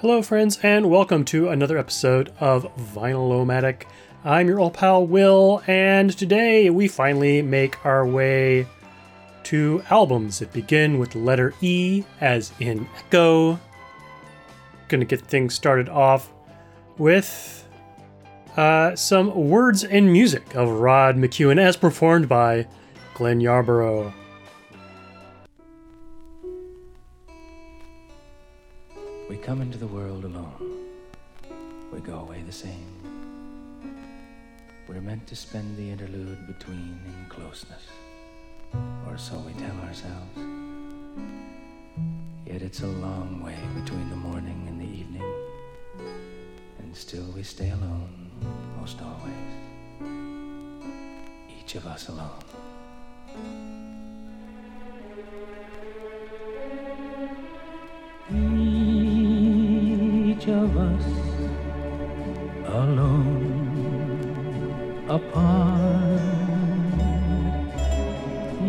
Hello, friends, and welcome to another episode of Vinyl-O-Matic. I'm your old pal Will, and today we finally make our way to albums that begin with the letter E, as in Echo. Gonna get things started off with uh, some words and music of Rod McKuen as performed by Glenn Yarbrough. Come into the world alone. We go away the same. We're meant to spend the interlude between in closeness, or so we tell ourselves. Yet it's a long way between the morning and the evening, and still we stay alone most always. Each of us alone. Of us alone apart.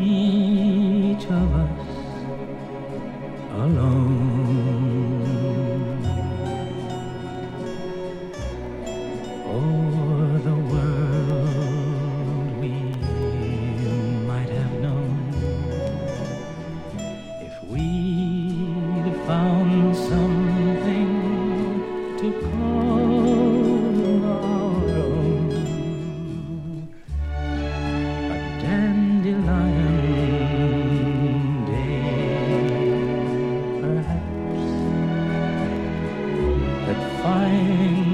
Each of us alone that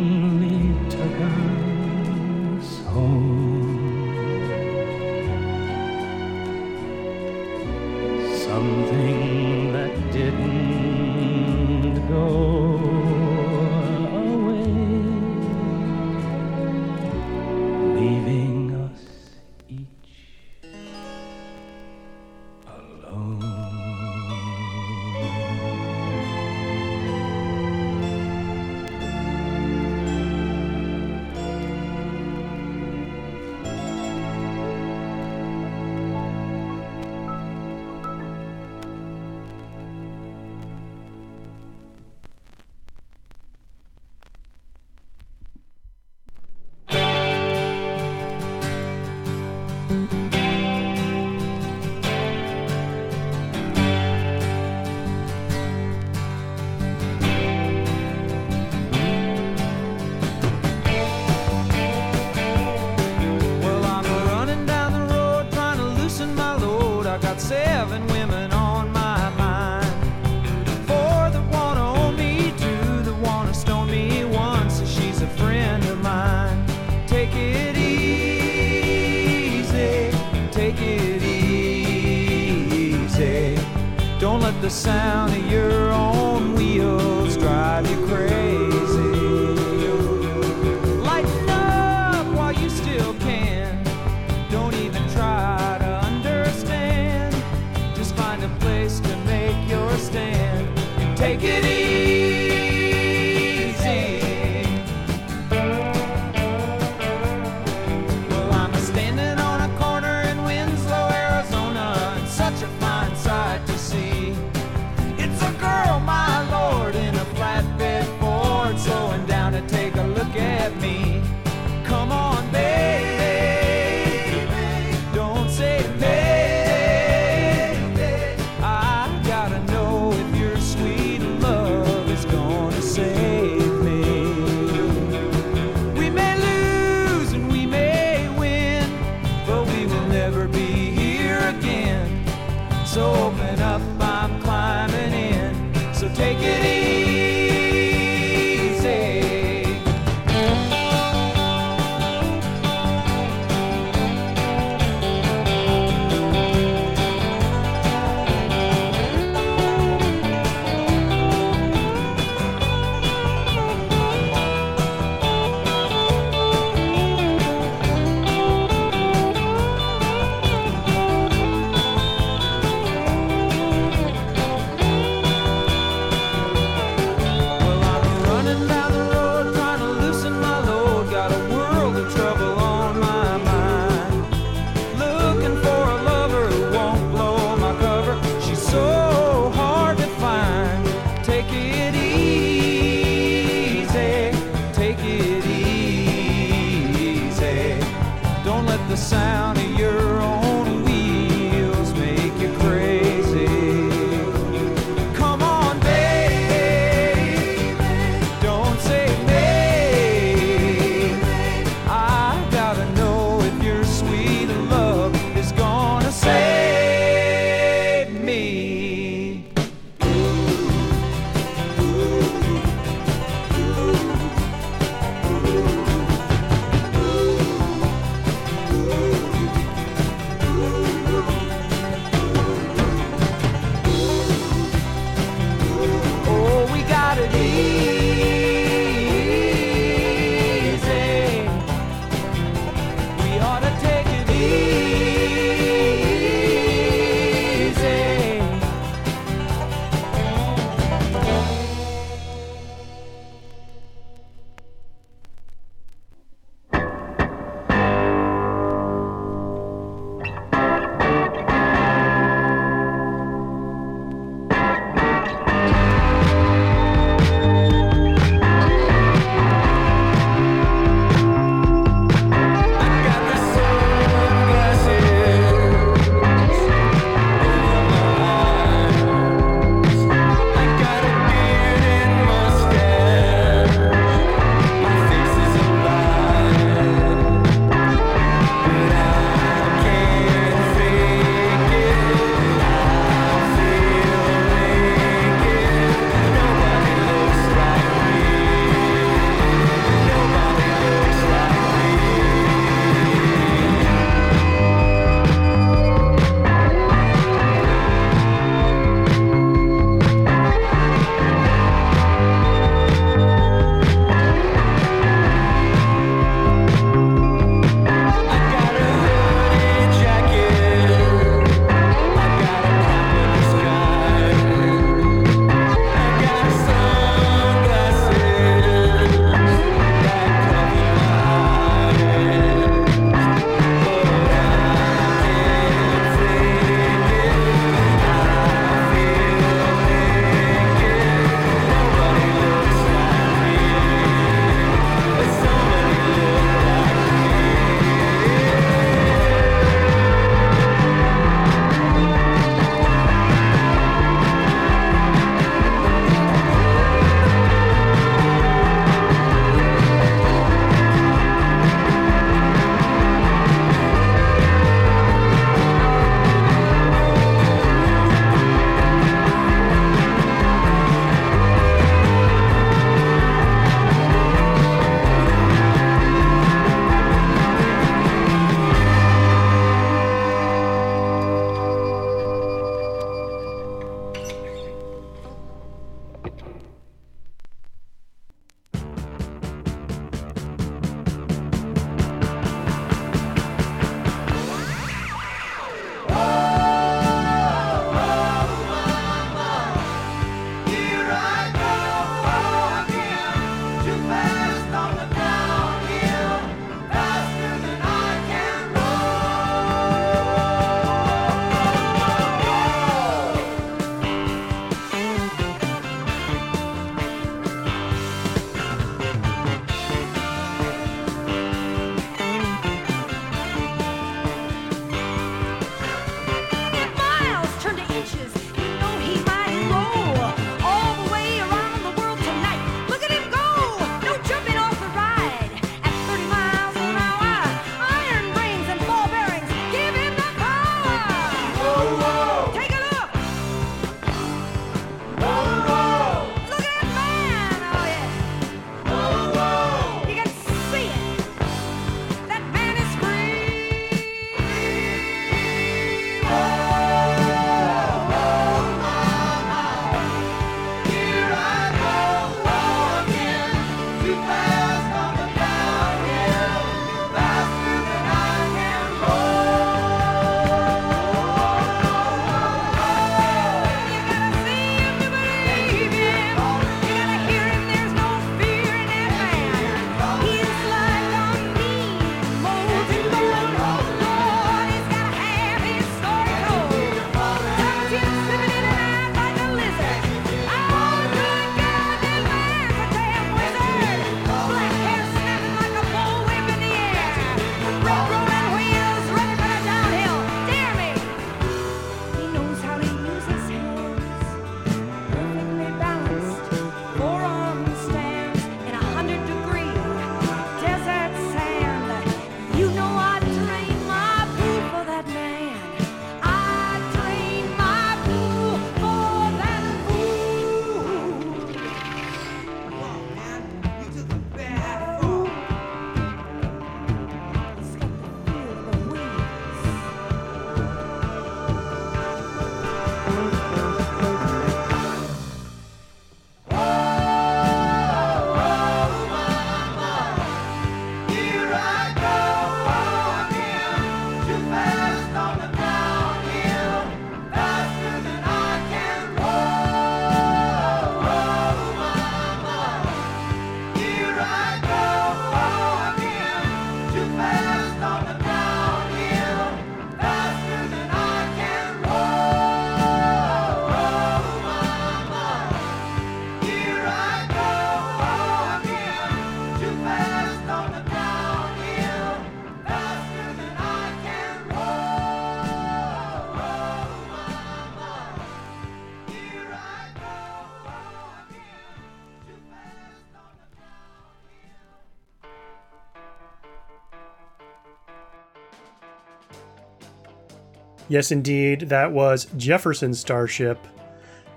Yes, indeed, that was Jefferson Starship.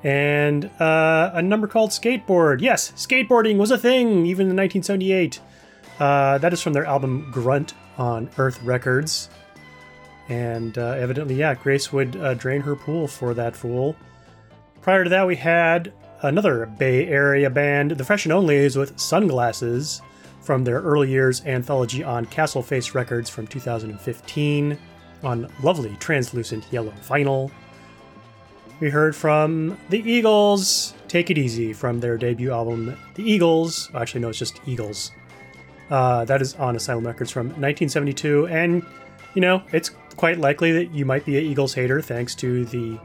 And uh, a number called Skateboard. Yes, skateboarding was a thing even in 1978. Uh, that is from their album Grunt on Earth Records. And uh, evidently, yeah, Grace would uh, drain her pool for that fool. Prior to that, we had another Bay Area band, the Fresh and Onlys, with Sunglasses from their early years anthology on Castle Face Records from 2015 on lovely translucent yellow vinyl. We heard from the Eagles, Take It Easy, from their debut album, The Eagles. Actually, no, it's just Eagles. Uh, that is on Asylum Records from 1972, and you know, it's quite likely that you might be an Eagles hater thanks to the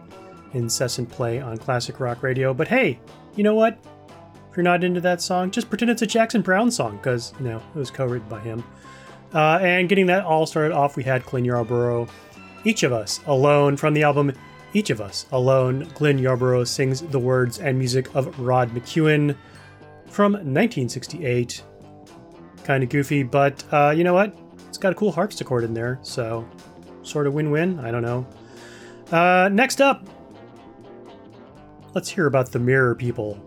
incessant play on classic rock radio. But hey, you know what? If you're not into that song, just pretend it's a Jackson Browne song because you know it was co-written by him. Uh, and getting that all started off, we had Glenn Yarbrough, Each of Us Alone from the album Each of Us Alone. Glenn Yarbrough sings the words and music of Rod McKuen from 1968. Kind of goofy, but uh, you know what? It's got a cool harpsichord in there, so sort of win win. I don't know. Uh, next up, let's hear about the Mirror People.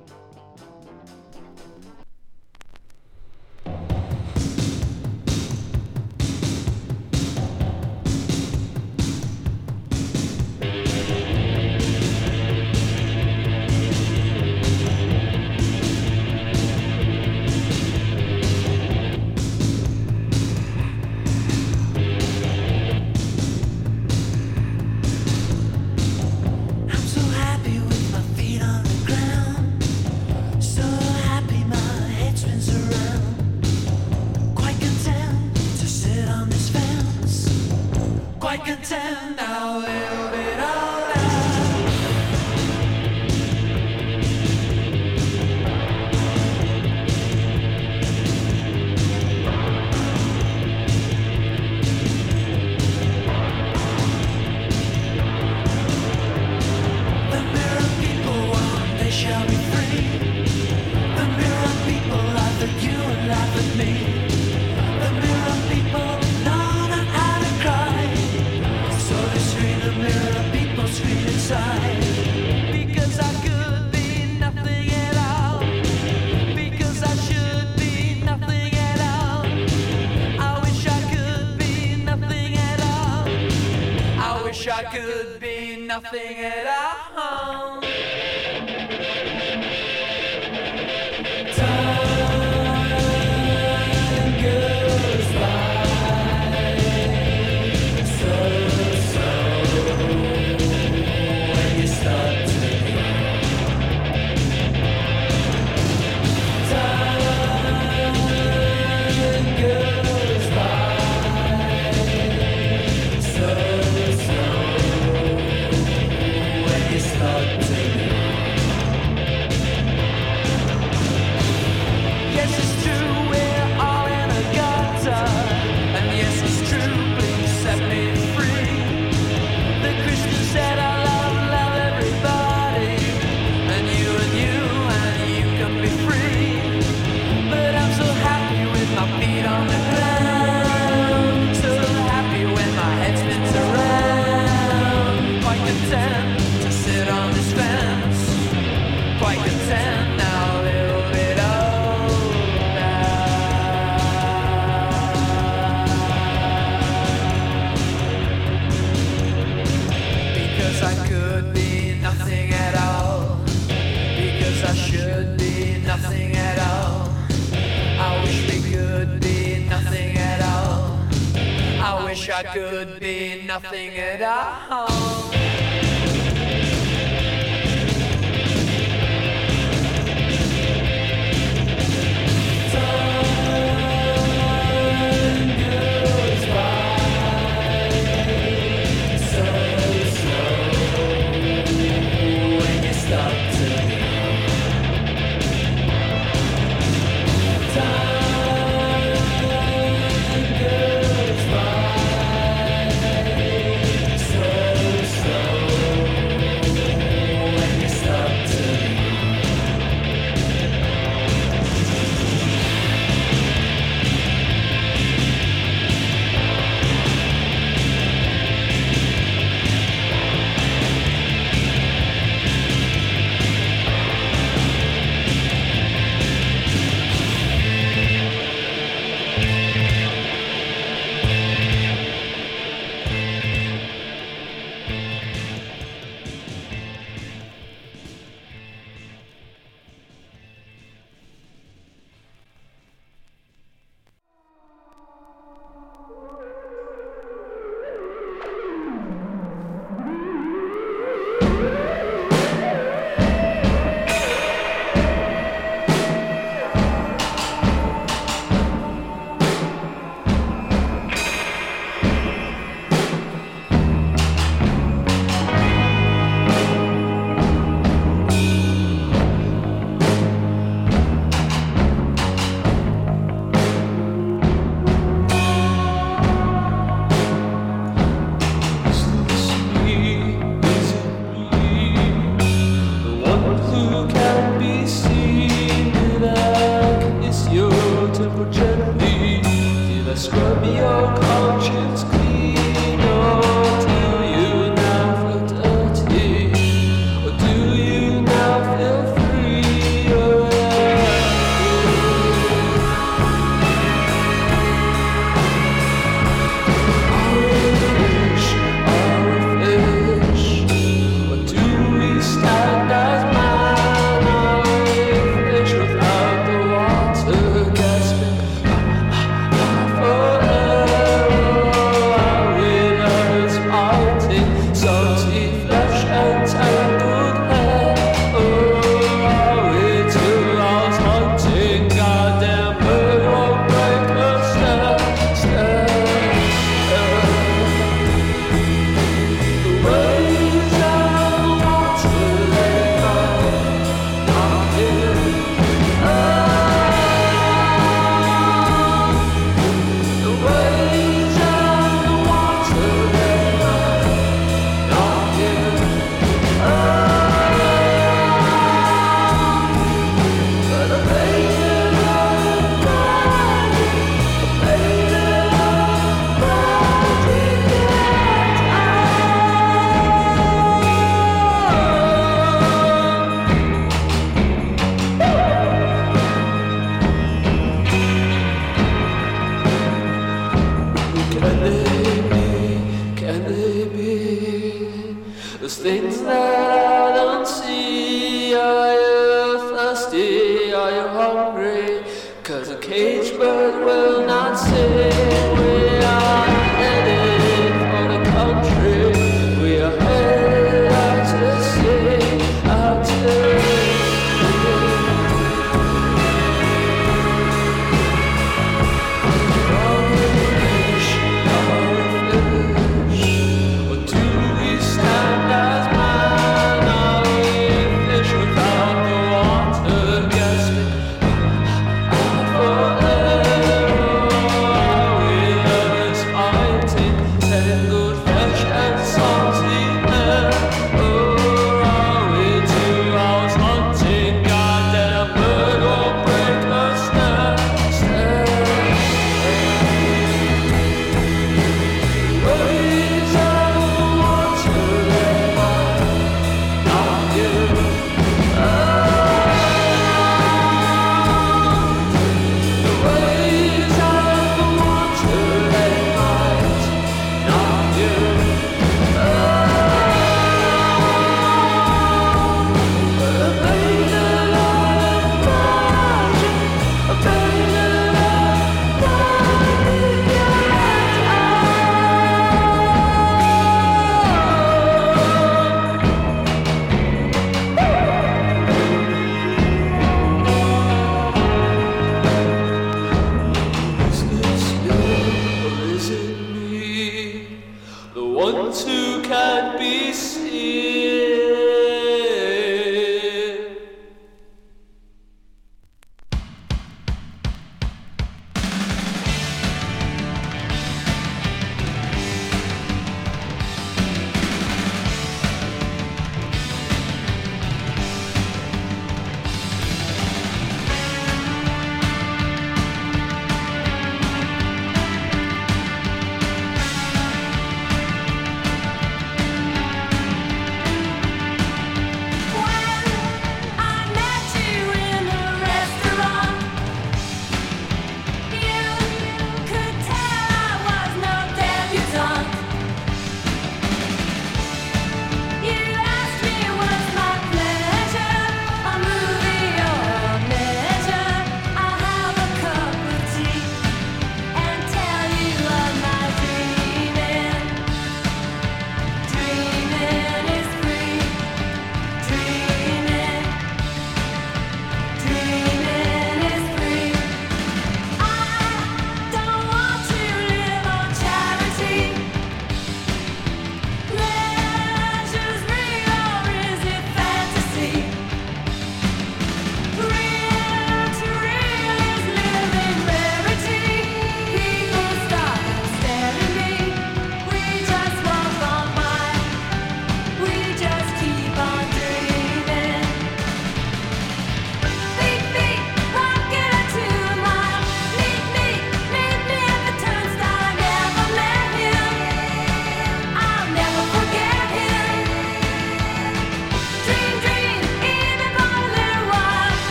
Nothing at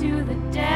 to the death,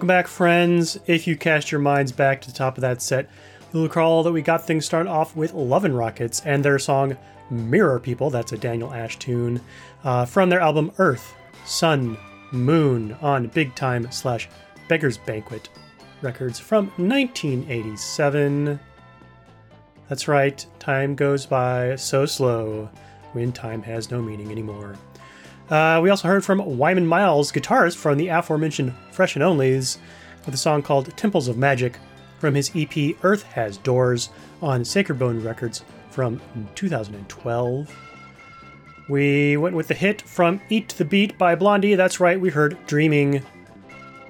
Welcome back, friends. If you cast your minds back to the top of that set, you'll recall that we got things started off with Love and Rockets and their song Mirror People. That's a Daniel Ash tune uh, from their album Earth, Sun, Moon on Big Time slash Beggar's Banquet Records from 1987. That's right, time goes by so slow when time has no meaning anymore. Uh, we also heard from Wymond Miles, guitarist from the aforementioned Fresh and Onlys, with a song called Temples of Magic from his EP Earth Has Doors on Sacred Bone Records from 2012. We went with the hit from Eat the Beat by Blondie. That's right, we heard Dreaming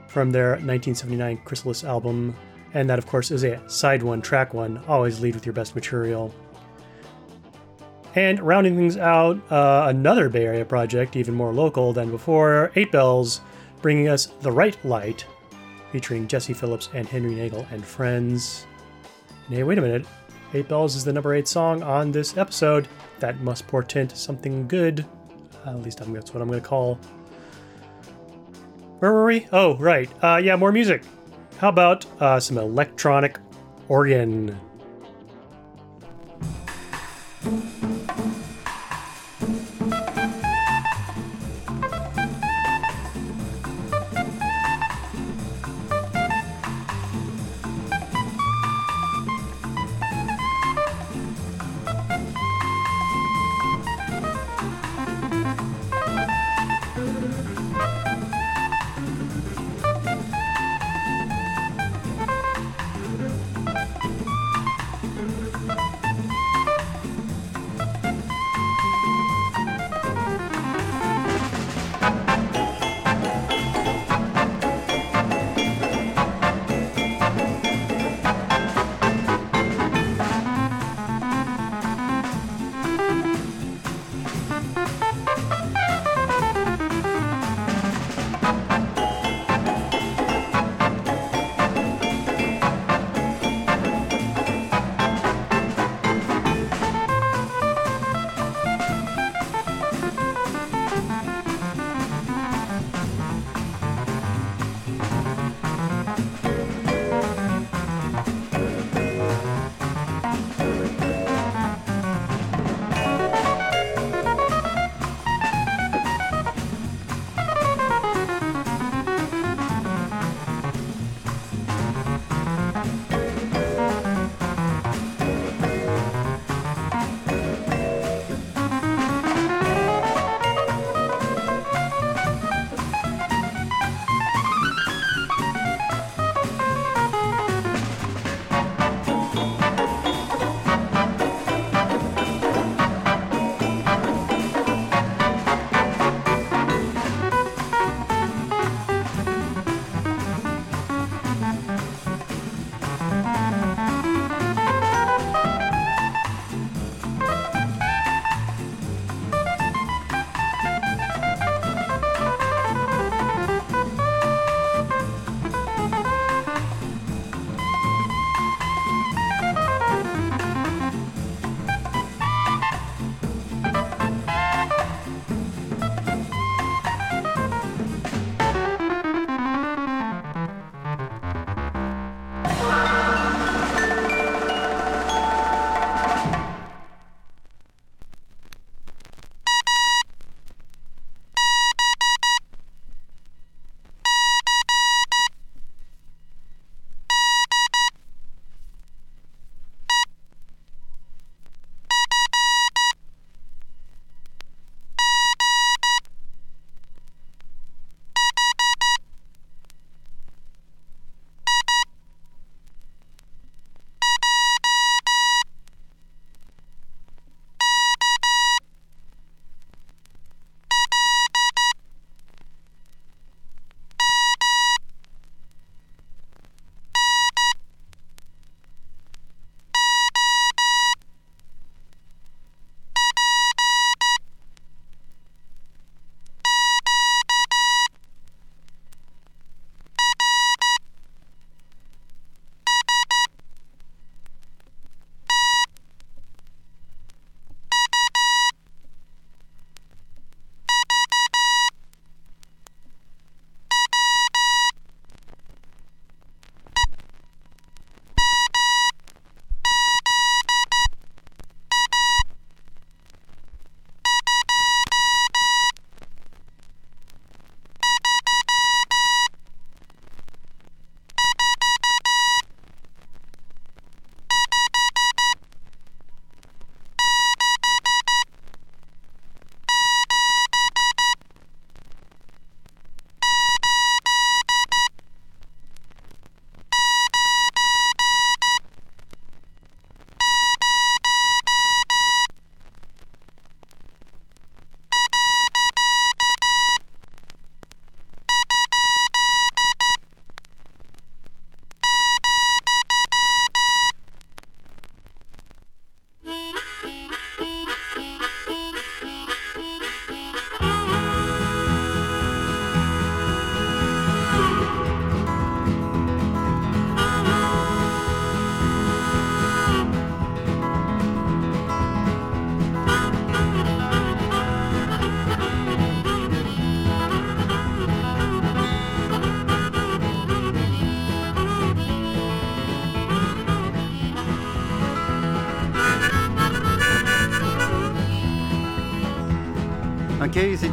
from their 1979 Chrysalis album. And that, of course, is a side one, track one. Always lead with your best material. And rounding things out, uh, another Bay Area project, even more local than before, Eight Bells, bringing us The Right Light, featuring Jesse Phillips and Henry Nagel and friends. And hey, wait a minute. Eight Bells is the number eight song on this episode. That must portend something good. Uh, at least I'm, that's what I'm going to call. Where were we? Oh, right. Uh, yeah, more music. How about uh, some electronic organ?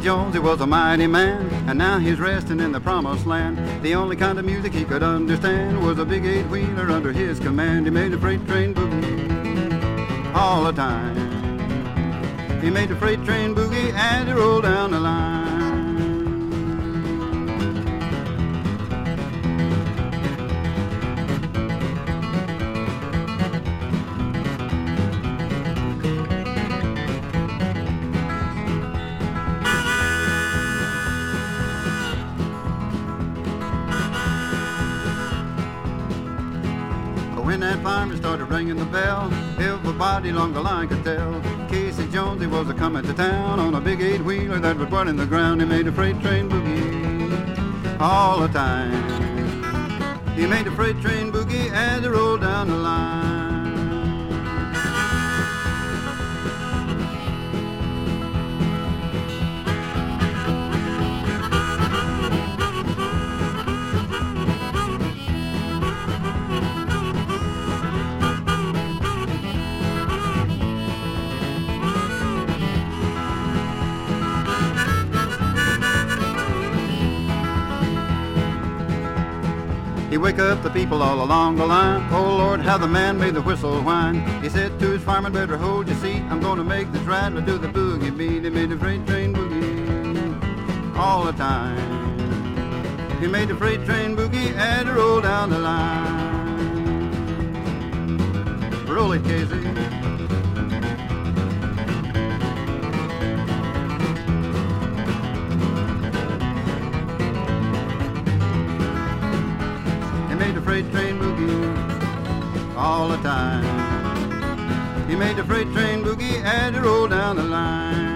Jones, he was a mighty man, and now he's resting in the promised land. The only kind of music he could understand was a big eight-wheeler under his command. He made a freight train boogie all the time. He made the freight train boogie and he rolled down the line. Along the line could tell. Casey Jones, he was a coming to town on a big eight-wheeler that was running the ground. He made a freight train boogie all the time. He made a freight train boogie as it rolled down the line. He wake up the people all along the line. Oh Lord, how the man made the whistle whine. He said to his fireman, better hold your seat. I'm gonna make this rattler do the boogie beat. He made the freight train boogie all the time. He made the freight train boogie and it rolled down the line. Roll it, Casey. Freight train boogie all the time. He made the freight train boogie and it rolled down the line.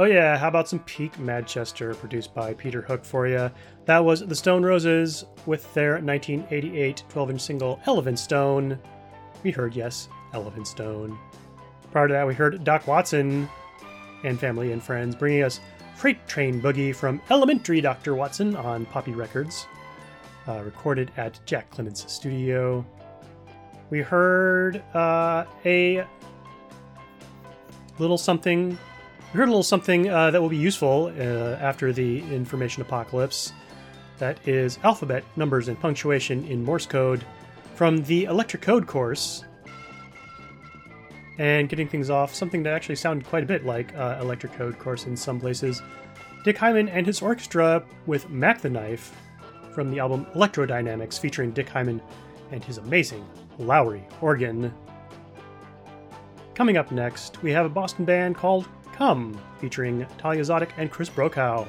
Oh yeah, how about some Peak Manchester produced by Peter Hook for you? That was The Stone Roses with their 1988 12-inch single Elephant Stone. We heard yes, Elephant Stone. Prior to that, we heard Doc Watson and Family and Friends bringing us Freight Train Boogie from Elementary Dr. Watson on Poppy Records, uh, recorded at Jack Clements' studio. We heard uh, a little something we heard a little something uh, that will be useful uh, after the information apocalypse. That is alphabet, numbers, and punctuation in Morse code from the electric code course. And getting things off, something that actually sounded quite a bit like uh, electric code course in some places. Dick Hyman and his orchestra with Mack the Knife from the album Electrodynamics featuring Dick Hyman and his amazing Lowrey organ. Coming up next, we have a Boston band called Come, featuring Thalia Zedek and Chris Brokaw.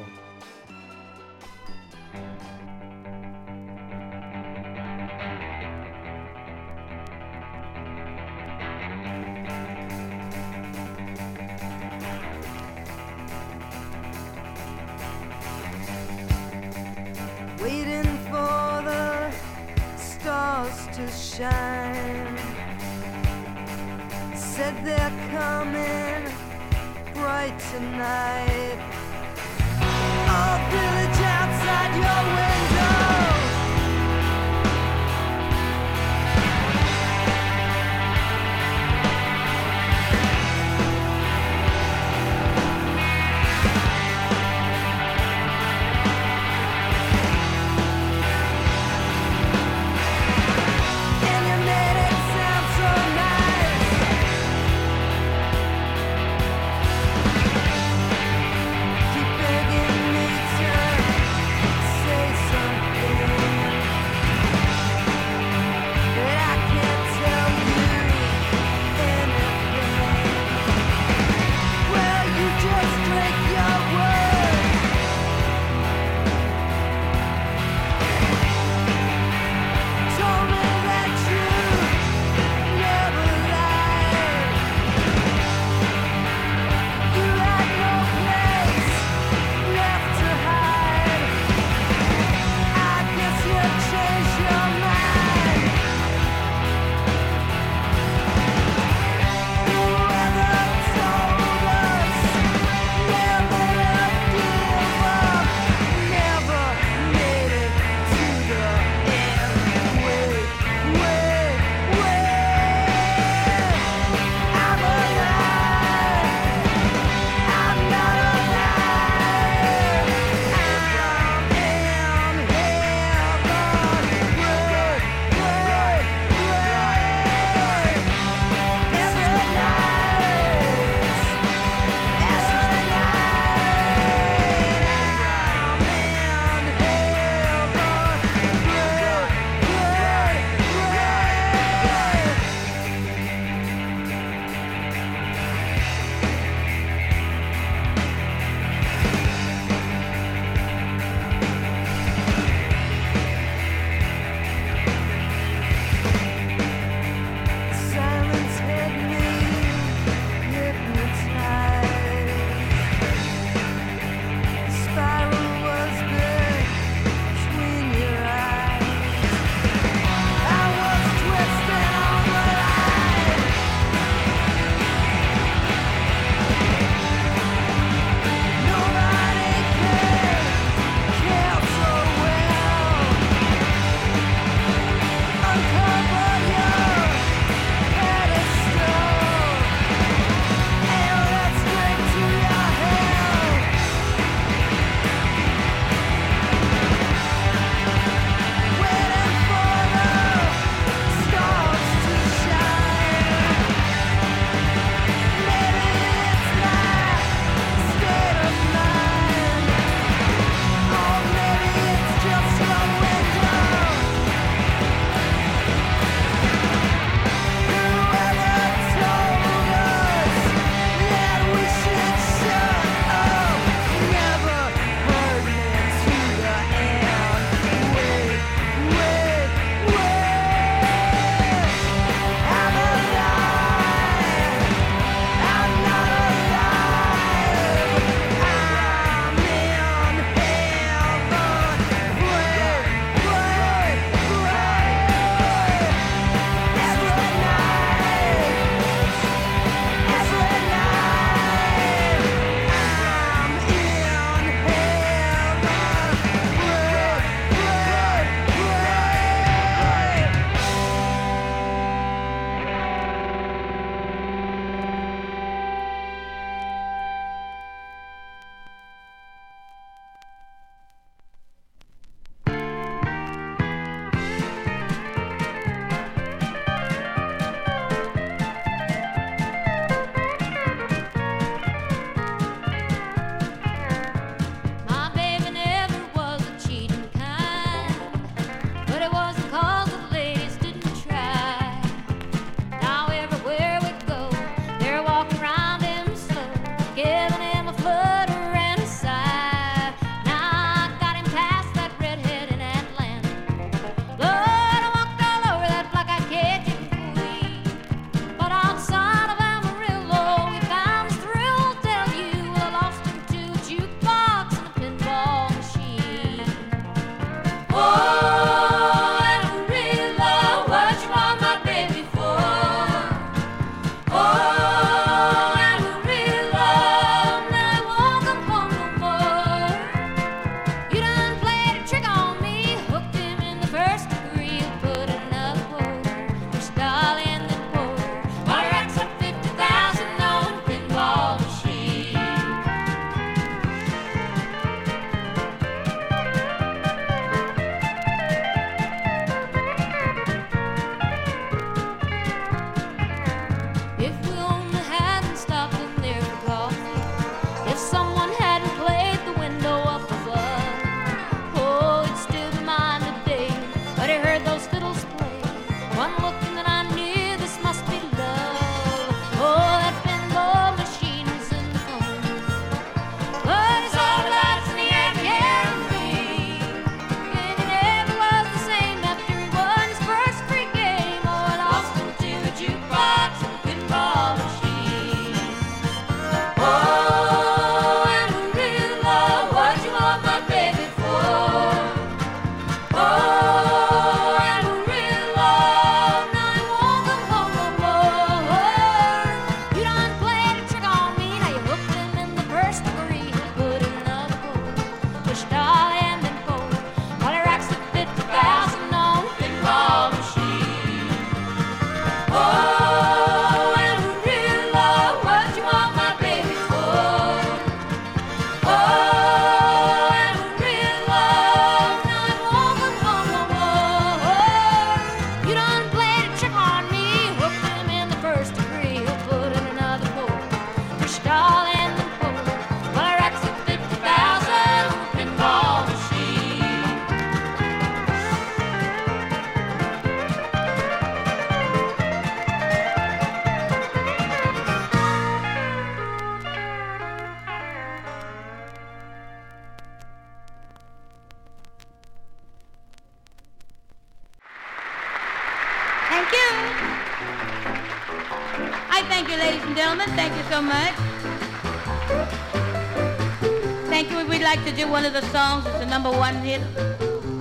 one of the songs is the number one hit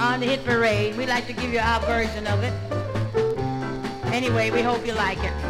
on the hit parade. We like to give you our version of it. Anyway, we hope you like it.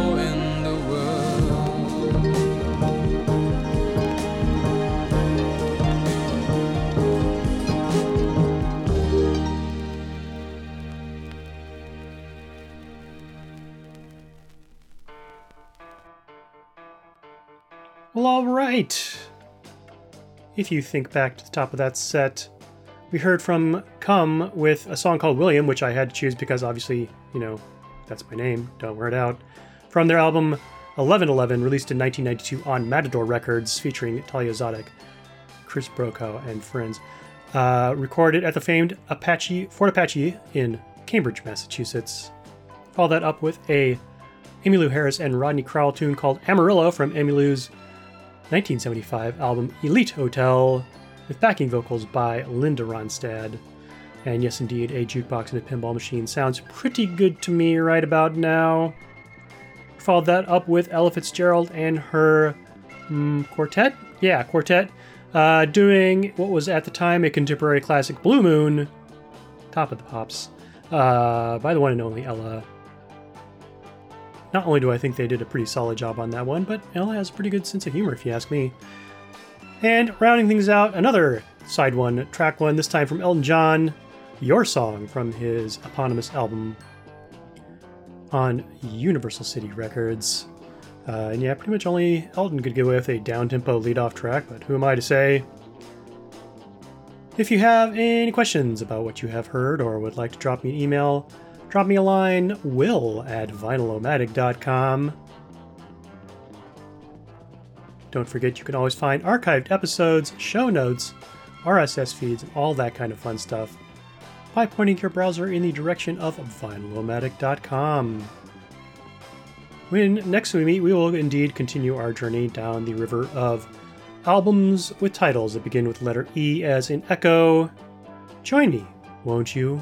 Well, all right. If you think back to the top of that set, we heard from Come with a song called William, which I had to choose because obviously, you know, that's my name, don't wear it out. From their album 1111, released in 1992 on Matador Records, featuring Thalia Zedek, Chris Brokaw, and friends. Uh, recorded at the famed Apache Fort Apache in Cambridge, Massachusetts. Follow that up with a Emmylou Harris and Rodney Crowell tune called Amarillo from Emmylou's 1975 album Elite Hotel, with backing vocals by Linda Ronstadt. And yes, indeed, a jukebox and a pinball machine sounds pretty good to me right about now. Followed that up with Ella Fitzgerald and her mm, quartet? Yeah, quartet. Uh, doing what was at the time a contemporary classic, Blue Moon, Top of the Pops, uh, by the one and only Ella. Not only do I think they did a pretty solid job on that one, but Ella has a pretty good sense of humor, if you ask me. And rounding things out, another side one, track one, this time from Elton John, Your Song from his eponymous album on Universal City Records. Uh, and yeah, pretty much only Elton could get away with a down tempo lead off track, but who am I to say? If you have any questions about what you have heard or would like to drop me an email, drop me a line, will at vinylomatic.com. Don't forget you can always find archived episodes, show notes, RSS feeds, and all that kind of fun stuff by pointing your browser in the direction of vinylomatic.com. When next we meet, we will indeed continue our journey down the river of albums with titles that begin with letter E as in Echo. Join me, won't you?